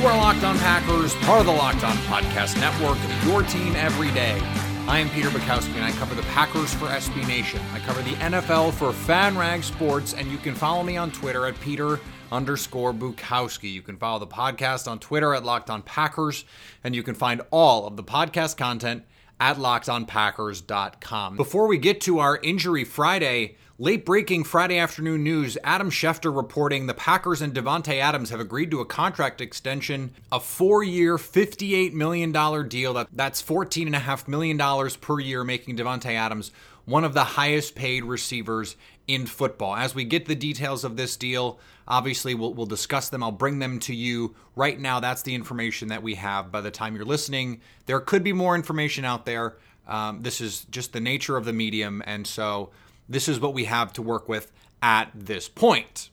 You are Locked On Packers, part of the Locked On Podcast Network, your team every day. I am Peter Bukowski, and I cover the Packers for SB Nation. I cover the NFL for FanRag Sports, and you can follow me on Twitter at Peter underscore Bukowski. You can follow the podcast on Twitter at Locked On Packers, and you can find all of the podcast content at lockedonpackers.com. Before we get to our Injury Friday, late breaking Friday afternoon news Adam Schefter reporting the Packers and Davante Adams have agreed to a contract extension, a four year, $58 million deal. That, that's $14.5 million per year, making Davante Adams one of the highest paid receivers in football. As we get the details of this deal, obviously we'll, we'll discuss them. I'll bring them to you right now. That's the information that we have by the time you're listening. There could be more information out there. Um, this is just the nature of the medium, and so this is what we have to work with at this point.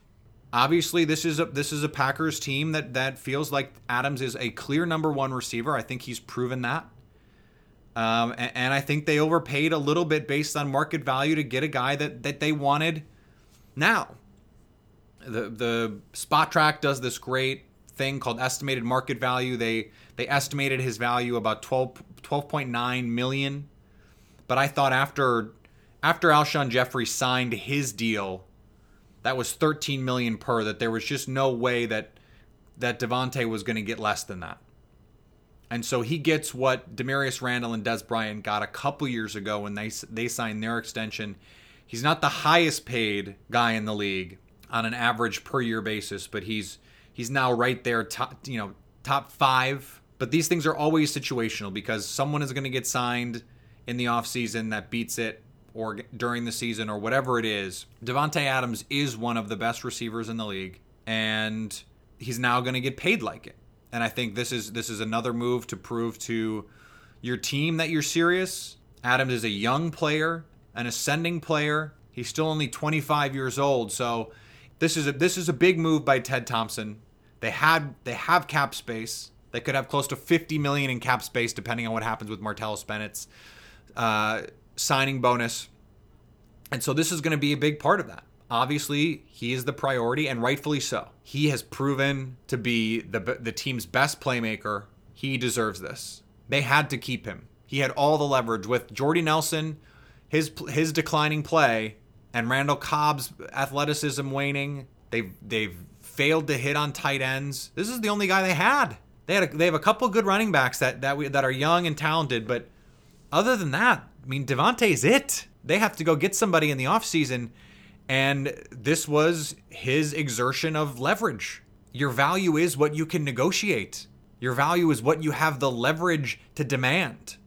Obviously, this is a this is a Packers team that that feels like Adams is a clear number one receiver. I think he's proven that. Um, and, and, I think they overpaid a little bit based on market value to get a guy that, that they wanted now. The the Spotrac does this great thing called estimated market value. They they estimated his value about 12 12.9 million. But I thought after after Alshon Jeffery signed his deal, that was 13 million per that there was just no way that that Davante was going to get less than that. And so he gets what Damarious Randall and Dez Bryant got a couple years ago when they they signed their extension. He's not the highest paid guy in the league on an average per year basis, but he's he's now right there top, you know, top 5. But these things are always situational because someone is going to get signed in the offseason that beats it or during the season or whatever it is. Davante Adams is one of the best receivers in the league and he's now going to get paid like it and I think this is this is another move to prove to your team that you're serious. Adams is a young player, an ascending player. He's still only 25 years old, so this is a this is a big move by Ted Thompson. They had they have cap space. They could have close to 50 million in cap space, depending on what happens with Martellus Bennett's uh, signing bonus. And so this is going to be a big part of that. Obviously, he is the priority, and rightfully so. He has proven to be the the team's best playmaker. He deserves this. They had to keep him. He had all the leverage with Jordy Nelson, his his declining play, and Randall Cobb's athleticism waning. They've they've failed to hit on tight ends. This is the only guy they had. They had a, they have a couple good running backs that that we, that are young and talented, but other than that, I mean Davante's it. They have to go get somebody in the offseason and this was his exertion of leverage. Your value is what you can negotiate. Your value is what you have the leverage to demand.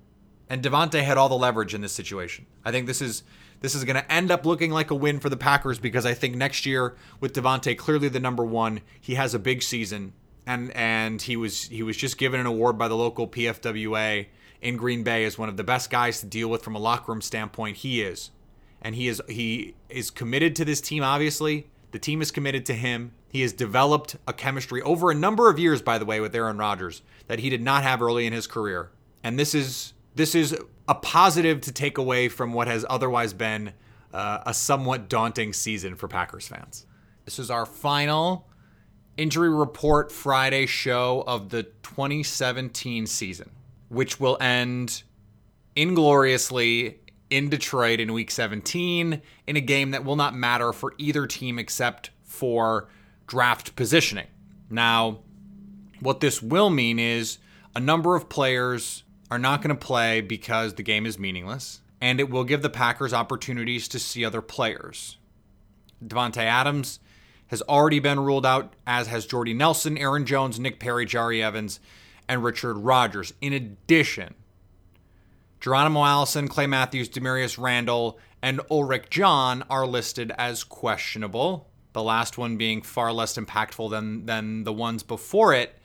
And Davante had all the leverage in this situation. I think this is this is going to end up looking like a win for the Packers because I think next year with Davante clearly the number 1, he has a big season and and he was he was just given an award by the local PFWA in Green Bay is one of the best guys to deal with from a locker room standpoint. He is. And he is he is committed to this team obviously. The team is committed to him. He has developed a chemistry over a number of years by the way with Aaron Rodgers that he did not have early in his career. And this is this is a positive to take away from what has otherwise been uh, a somewhat daunting season for Packers fans. This is our final injury report Friday show of the 2017 season which will end ingloriously in Detroit in week 17 in a game that will not matter for either team except for draft positioning. Now, what this will mean is a number of players are not going to play because the game is meaningless, and it will give the Packers opportunities to see other players. Davante Adams has already been ruled out, as has Jordy Nelson, Aaron Jones, Nick Perry, Jahri Evans, and Richard Rodgers. In addition, Geronimo Allison, Clay Matthews, Damarious Randall, and Ulrick John are listed as questionable. The last one being far less impactful than than the ones before it,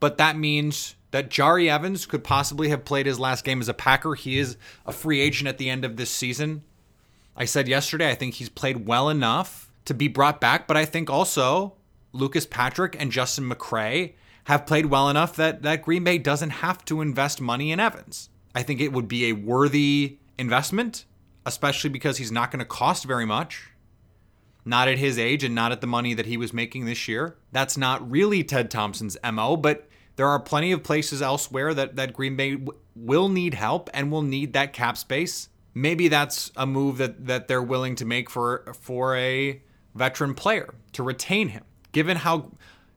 but that means that Jahri Evans could possibly have played his last game as a Packer. He is a free agent at the end of this season. I said yesterday, I think he's played well enough to be brought back, but I think also Lucas Patrick and Justin McCray have played well enough that, that Green Bay doesn't have to invest money in Evans. I think it would be a worthy investment, especially because he's not going to cost very much. Not at his age and not at the money that he was making this year. That's not really Ted Thompson's MO, but there are plenty of places elsewhere that, that Green Bay w- will need help and will need that cap space. Maybe that's a move that, that they're willing to make for for a veteran player to retain him. Given how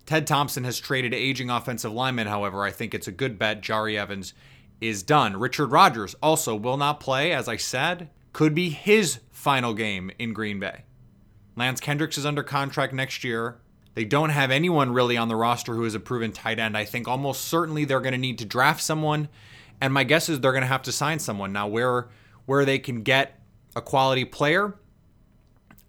Ted Thompson has traded aging offensive linemen, however, I think it's a good bet Jahri Evans is done. Richard Rodgers also will not play, as I said. Could be his final game in Green Bay. Lance Kendricks is under contract next year. They don't have anyone really on the roster who is a proven tight end. I think almost certainly they're going to need to draft someone, and my guess is they're going to have to sign someone. Now, where where they can get a quality player,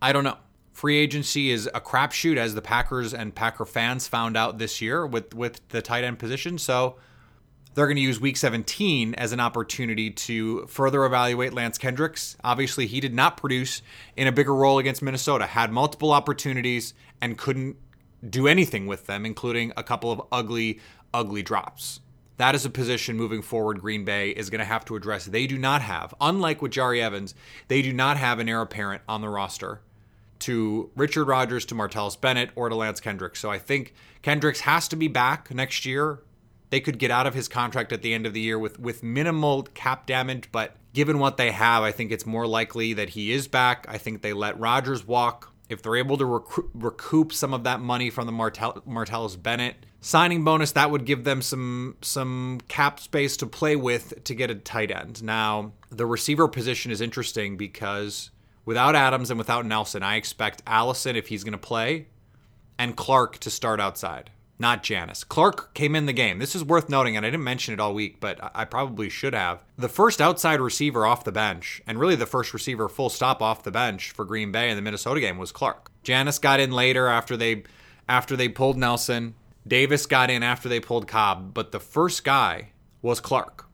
I don't know. Free agency is a crapshoot, as the Packers and Packer fans found out this year with with the tight end position. So they're going to use week 17 as an opportunity to further evaluate Lance Kendricks. Obviously, he did not produce in a bigger role against Minnesota, had multiple opportunities and couldn't do anything with them, including a couple of ugly, ugly drops. That is a position moving forward Green Bay is going to have to address. They do not have, unlike with Jahri Evans, they do not have an heir apparent on the roster to Richard Rodgers, to Martellus Bennett, or to Lance Kendricks. So I think Kendricks has to be back next year they could get out of his contract at the end of the year with with minimal cap damage, but given what they have, I think it's more likely that he is back. I think they let Rodgers walk. If they're able to rec- recoup some of that money from the Martell- Martellus Bennett signing bonus, that would give them some some cap space to play with to get a tight end. Now, the receiver position is interesting because without Adams and without Nelson, I expect Allison, if he's going to play, and Clark to start outside not Janis. Clark came in the game. This is worth noting, and I didn't mention it all week, but I probably should have. The first outside receiver off the bench, and really the first receiver full stop off the bench for Green Bay in the Minnesota game was Clark. Janis got in later after they after they pulled Nelson. Davis got in after they pulled Cobb, but the first guy was Clark.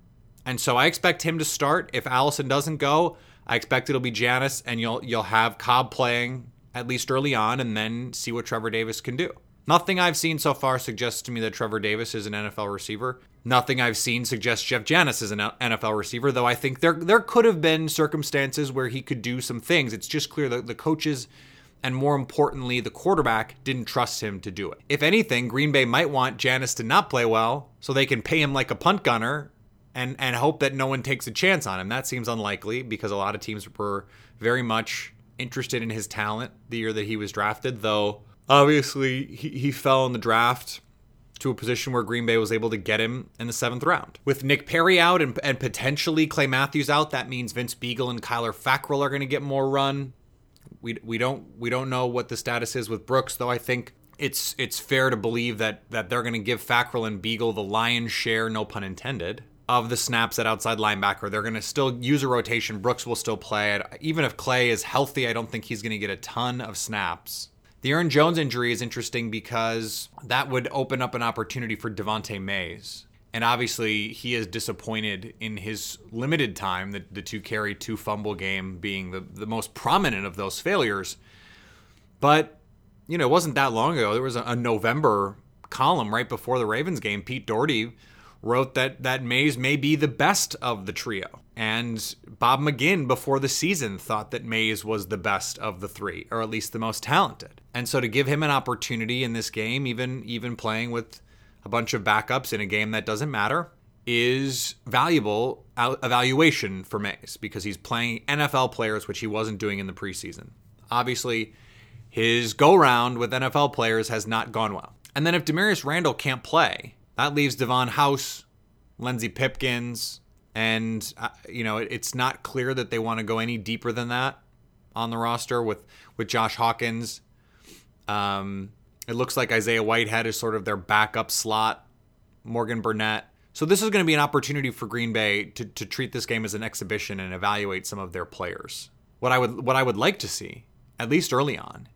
And so I expect him to start. If Allison doesn't go, I expect it'll be Janis, and you'll you'll have Cobb playing at least early on, and then see what Trevor Davis can do. Nothing I've seen so far suggests to me that Trevor Davis is an NFL receiver. Nothing I've seen suggests Jeff Janis is an NFL receiver, though I think there there could have been circumstances where he could do some things. It's just clear that the coaches and more importantly, the quarterback didn't trust him to do it. If anything, Green Bay might want Janis to not play well so they can pay him like a punt gunner and and hope that no one takes a chance on him. That seems unlikely because a lot of teams were very much interested in his talent the year that he was drafted, though Obviously, he, he fell in the draft to a position where Green Bay was able to get him in the seventh round. With Nick Perry out and, and potentially Clay Matthews out, that means Vince Biegel and Kyler Fackrell are going to get more run. We, we don't we don't know what the status is with Brooks, though. I think it's it's fair to believe that that they're going to give Fackrell and Biegel the lion's share, no pun intended, of the snaps at outside linebacker. They're going to still use a rotation. Brooks will still play it. Even if Clay is healthy, I don't think he's going to get a ton of snaps. The Aaron Jones injury is interesting because that would open up an opportunity for Devante Mays. And obviously, he is disappointed in his limited time, the, the two carry, two fumble game being the, the most prominent of those failures. But, you know, it wasn't that long ago. There was a, a November column right before the Ravens game. Pete Dougherty wrote that, that Mays may be the best of the trio. And Bob McGinn, before the season, thought that Mays was the best of the three, or at least the most talented. And so to give him an opportunity in this game, even even playing with a bunch of backups in a game that doesn't matter, is valuable evaluation for Mays because he's playing NFL players, which he wasn't doing in the preseason. Obviously, his go round with NFL players has not gone well. And then if Damarious Randall can't play, that leaves Davon House, Lenzy Pipkins, and uh, you know it, it's not clear that they want to go any deeper than that on the roster with with Josh Hawkins. Um, it looks like Isaiah Whitehead is sort of their backup slot. Morgan Burnett. So this is going to be an opportunity for Green Bay to, to treat this game as an exhibition and evaluate some of their players. What I would what I would like to see, at least early on,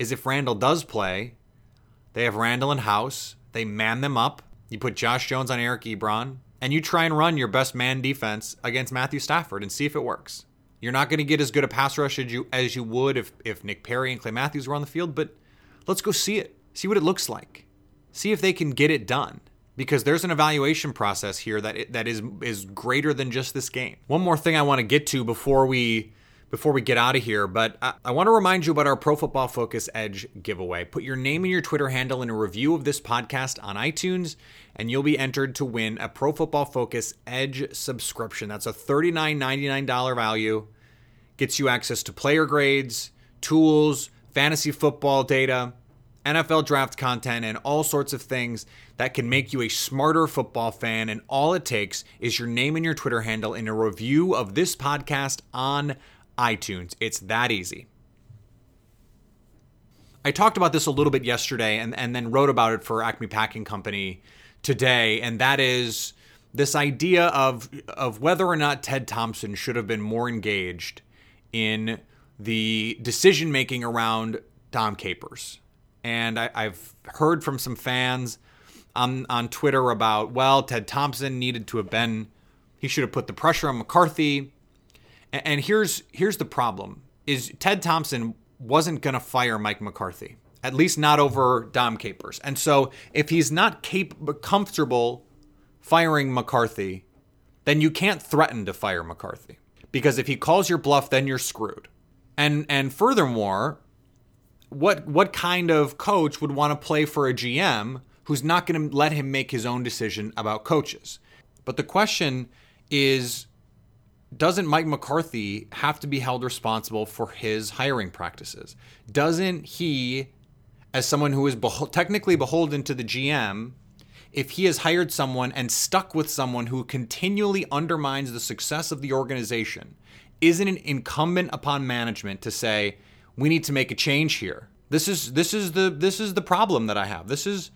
is if Randall does play, they have Randall and House. They man them up You put Josh Jones on Eric Ebron, and you try and run your best man defense against Matthew Stafford and see if it works. You're not going to get as good a pass rush as you as you would if if Nick Perry and Clay Matthews were on the field, but let's go see it. See what it looks like. See if they can get it done because there's an evaluation process here that that is is greater than just this game. One more thing I want to get to before we before we get out of here, but I, I, want to remind you about our Pro Football Focus Edge giveaway. Put your name and your Twitter handle in a review of this podcast on iTunes, and you'll be entered to win a Pro Football Focus Edge subscription. That's a $39.99 value. Gets you access to player grades, tools, fantasy football data, NFL draft content, and all sorts of things that can make you a smarter football fan. And all it takes is your name and your Twitter handle in a review of this podcast on iTunes. It's that easy. I talked about this a little bit yesterday and, and then wrote about it for Acme Packing Company today, and that is this idea of of whether or not Ted Thompson should have been more engaged in the decision making around Dom Capers. And I, have heard from some fans on on Twitter about, well, Ted Thompson needed to have been he should have put the pressure on McCarthy. And here's here's the problem: is Ted Thompson wasn't going to fire Mike McCarthy, at least not over Dom Capers. And so, if he's not cap- comfortable firing McCarthy, then you can't threaten to fire McCarthy because if he calls your bluff, then you're screwed. And and furthermore, what what kind of coach would want to play for a GM who's not going to let him make his own decision about coaches? But the question is doesn't Mike McCarthy have to be held responsible for his hiring practices? Doesn't he, as someone who is beho- technically beholden to the GM, if he has hired someone and stuck with someone who continually undermines the success of the organization, isn't it incumbent upon management to say, we need to make a change here? This is this is the this is the problem that I have. This is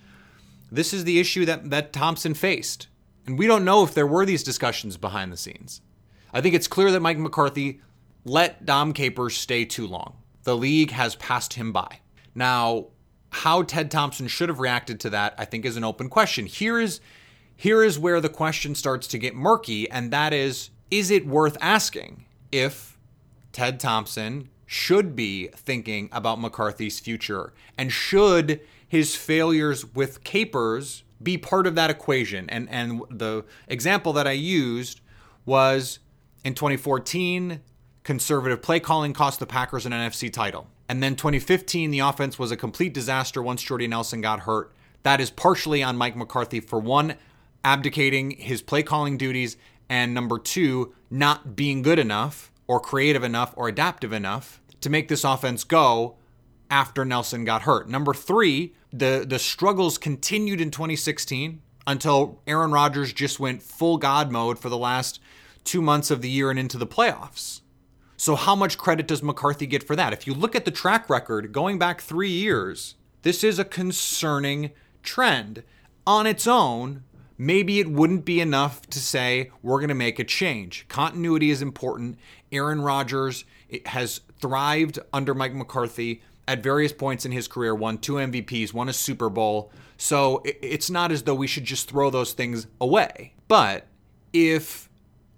this is the issue that that Thompson faced. And we don't know if there were these discussions behind the scenes. I think it's clear that Mike McCarthy let Dom Capers stay too long. The league has passed him by. Now, how Ted Thompson should have reacted to that, I think, is an open question. Here is here is where the question starts to get murky, and that is is it worth asking if Ted Thompson should be thinking about McCarthy's future? And should his failures with Capers be part of that equation? And and the example that I used was in 2014, conservative play calling cost the Packers an NFC title. And then 2015, the offense was a complete disaster once Jordy Nelson got hurt. That is partially on Mike McCarthy for one, abdicating his play calling duties, and number two, not being good enough or creative enough or adaptive enough to make this offense go after Nelson got hurt. Number three, the, the struggles continued in 2016 until Aaron Rodgers just went full God mode for the last two months of the year and into the playoffs. So, how much credit does McCarthy get for that? If you look at the track record going back three years, this is a concerning trend. On its own, maybe it wouldn't be enough to say we're going to make a change. Continuity is important. Aaron Rodgers has thrived under Mike McCarthy at various points in his career, won two MVPs, won a Super Bowl. So it's not as though we should just throw those things away. But if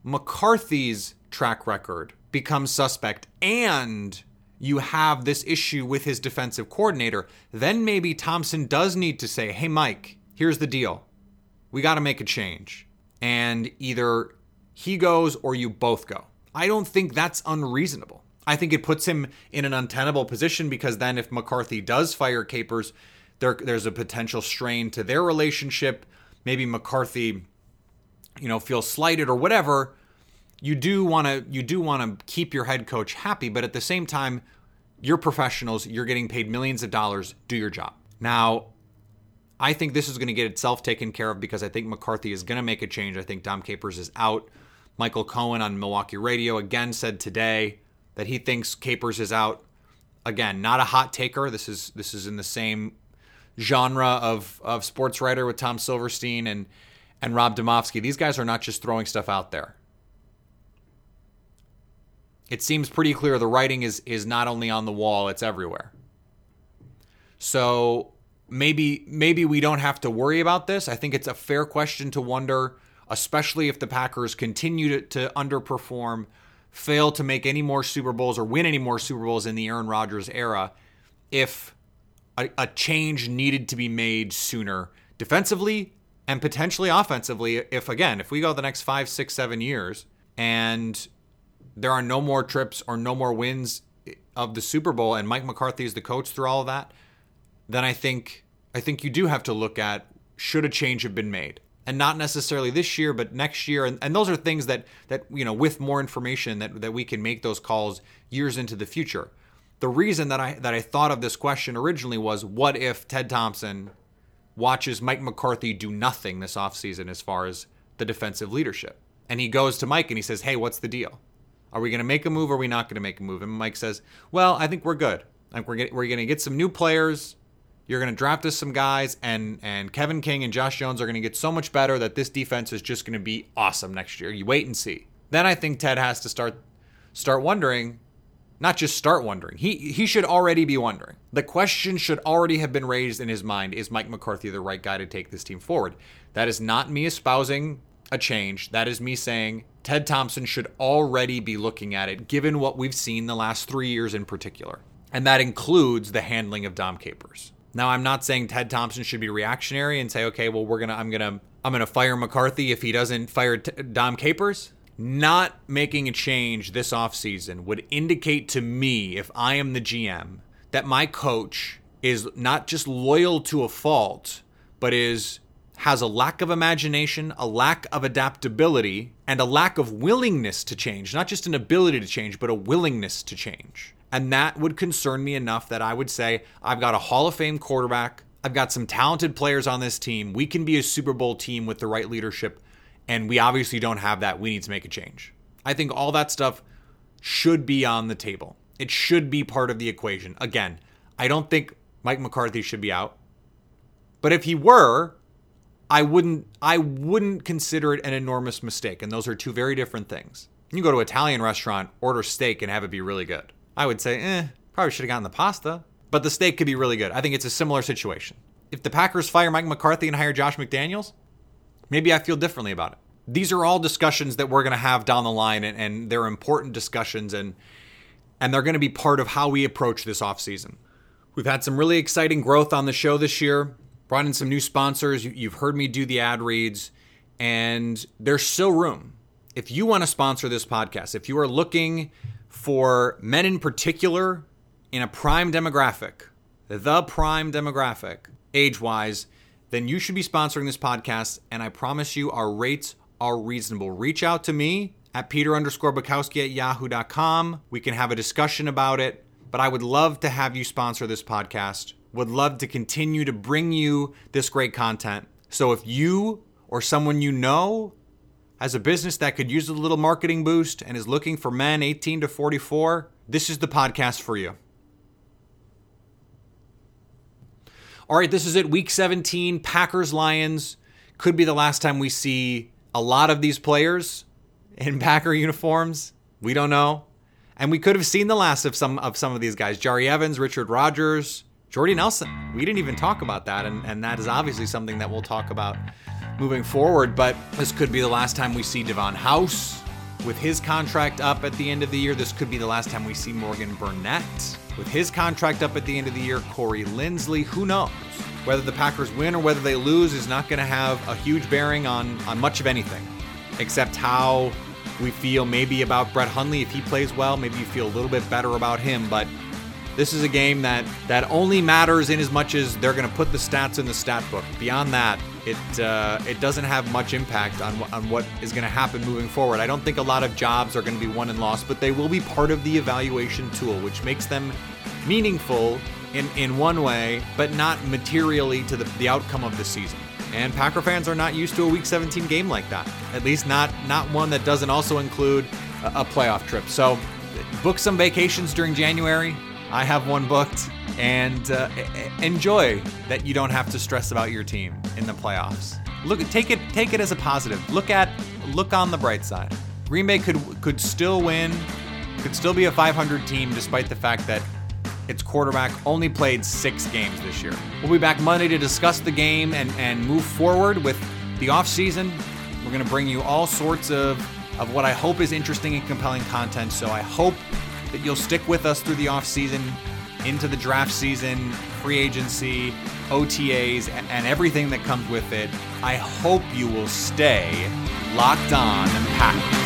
McCarthy's track record becomes suspect and you have this issue with his defensive coordinator, then maybe Thompson does need to say, hey, Mike, here's the deal. We got to make a change. And either he goes or you both go. I don't think that's unreasonable. I think it puts him in an untenable position because then if McCarthy does fire Capers, there, there's a potential strain to their relationship. Maybe McCarthy you know feel slighted or whatever you do want to you do want to keep your head coach happy but at the same time you're professionals you're getting paid millions of dollars do your job. Now i think this is going to get itself taken care of because i think mccarthy is going to make a change. I think dom capers is out. Michael cohen on milwaukee radio again said today that he thinks capers is out. Again not a hot taker. This is this is in the same genre of of sports writer with tom silverstein and and Rob Demovsky. These guys are not just throwing stuff out there. It seems pretty clear the writing is is not only on the wall, it's everywhere. So maybe maybe we don't have to worry about this. I think it's a fair question to wonder, especially if the Packers continue to, to underperform, fail to make any more Super Bowls or win any more Super Bowls in the Aaron Rodgers era, if a, a change needed to be made sooner defensively and potentially offensively. If again, if we go the next five, six, seven years and there are no more trips or no more wins of the Super Bowl and Mike McCarthy is the coach through all of that, then I think I think you do have to look at should a change have been made. And not necessarily this year, but next year. And, and those are things that that, you know, with more information that, that we can make those calls years into the future. The reason that I that I thought of this question originally was what if Ted Thompson watches Mike McCarthy do nothing this offseason as far as the defensive leadership? And he goes to Mike and he says, Hey, what's the deal? Are we going to make a move or are we not going to make a move? And Mike says, Well, I think we're good. Like we're, get, we're going to get some new players. You're going to draft us some guys, and and Kevin King and Josh Jones are going to get so much better that this defense is just going to be awesome next year. You wait and see. Then I think Ted has to start start wondering, not just start wondering. He he should already be wondering. The question should already have been raised in his mind: Is Mike McCarthy the right guy to take this team forward? That is not me espousing a change. That is me saying Ted Thompson should already be looking at it, given what we've seen the last three years in particular. And that includes the handling of Dom Capers. Now, I'm not saying Ted Thompson should be reactionary and say, okay, well, we're gonna, I'm gonna, I'm gonna fire McCarthy if he doesn't fire T- Dom Capers. Not making a change this offseason would indicate to me, if I am the GM, that my coach is not just loyal to a fault, but is has a lack of imagination, a lack of adaptability, and a lack of willingness to change. Not just an ability to change, but a willingness to change. And that would concern me enough that I would say, I've got a Hall of Fame quarterback. I've got some talented players on this team. We can be a Super Bowl team with the right leadership. And we obviously don't have that. We need to make a change. I think all that stuff should be on the table. It should be part of the equation. Again, I don't think Mike McCarthy should be out. But if he were, I wouldn't I wouldn't consider it an enormous mistake. And those are two very different things. You go to an Italian restaurant, order steak, and have it be really good. I would say, eh, probably should have gotten the pasta. But the steak could be really good. I think it's a similar situation. If the Packers fire Mike McCarthy and hire Josh McDaniels, maybe I feel differently about it. These are all discussions that we're going to have down the line, and, and they're important discussions, and and they're going to be part of how we approach this off season. We've had some really exciting growth on the show this year, brought in some new sponsors. You've heard me do the ad reads, and there's still room. If you want to sponsor this podcast, if you are looking for men in particular in a prime demographic, the prime demographic, age wise, then you should be sponsoring this podcast. And I promise you, our rates are reasonable. Reach out to me at Peter underscore Bukowski at yahoo.com. We can have a discussion about it. But I would love to have you sponsor this podcast. Would love to continue to bring you this great content. So if you or someone you know has a business that could use a little marketing boost and is looking for men 18 to 44, this is the podcast for you. All right, this is it. Week 17, Packers Lions. Could be the last time we see a lot of these players in Packer uniforms. We don't know. And we could have seen the last of some of some of these guys. Jahri Evans, Richard Rodgers, Jordy Nelson. We didn't even talk about that, and, and that is obviously something that we'll talk about moving forward. But this could be the last time we see Davon House with his contract up at the end of the year. This could be the last time we see Morgan Burnett with his contract up at the end of the year. Corey Linsley, who knows? Whether the Packers win or whether they lose is not going to have a huge bearing on, on much of anything, except how we feel maybe about Brett Hundley. If he plays well, maybe you feel a little bit better about him. But this is a game that that only matters in as much as they're going to put the stats in the stat book. Beyond that, it uh, it doesn't have much impact on on what is going to happen moving forward. I don't think a lot of jobs are going to be won and lost, but they will be part of the evaluation tool, which makes them meaningful in in one way, but not materially to the, the outcome of the season. And Packer fans are not used to a Week 17 game like that. At least not not one that doesn't also include a, a playoff trip. So book some vacations during January. I have one booked, and uh, enjoy that you don't have to stress about your team in the playoffs. Look, take it, take it as a positive. Look at, look on the bright side. Green Bay could could still win, could still be a 500 team, despite the fact that its quarterback only played six games this year. We'll be back Monday to discuss the game and, and move forward with the offseason. We're going to bring you all sorts of, of what I hope is interesting and compelling content. So I hope that you'll stick with us through the offseason, into the draft season, free agency, OTAs, and, everything that comes with it. I hope you will stay locked on Packers.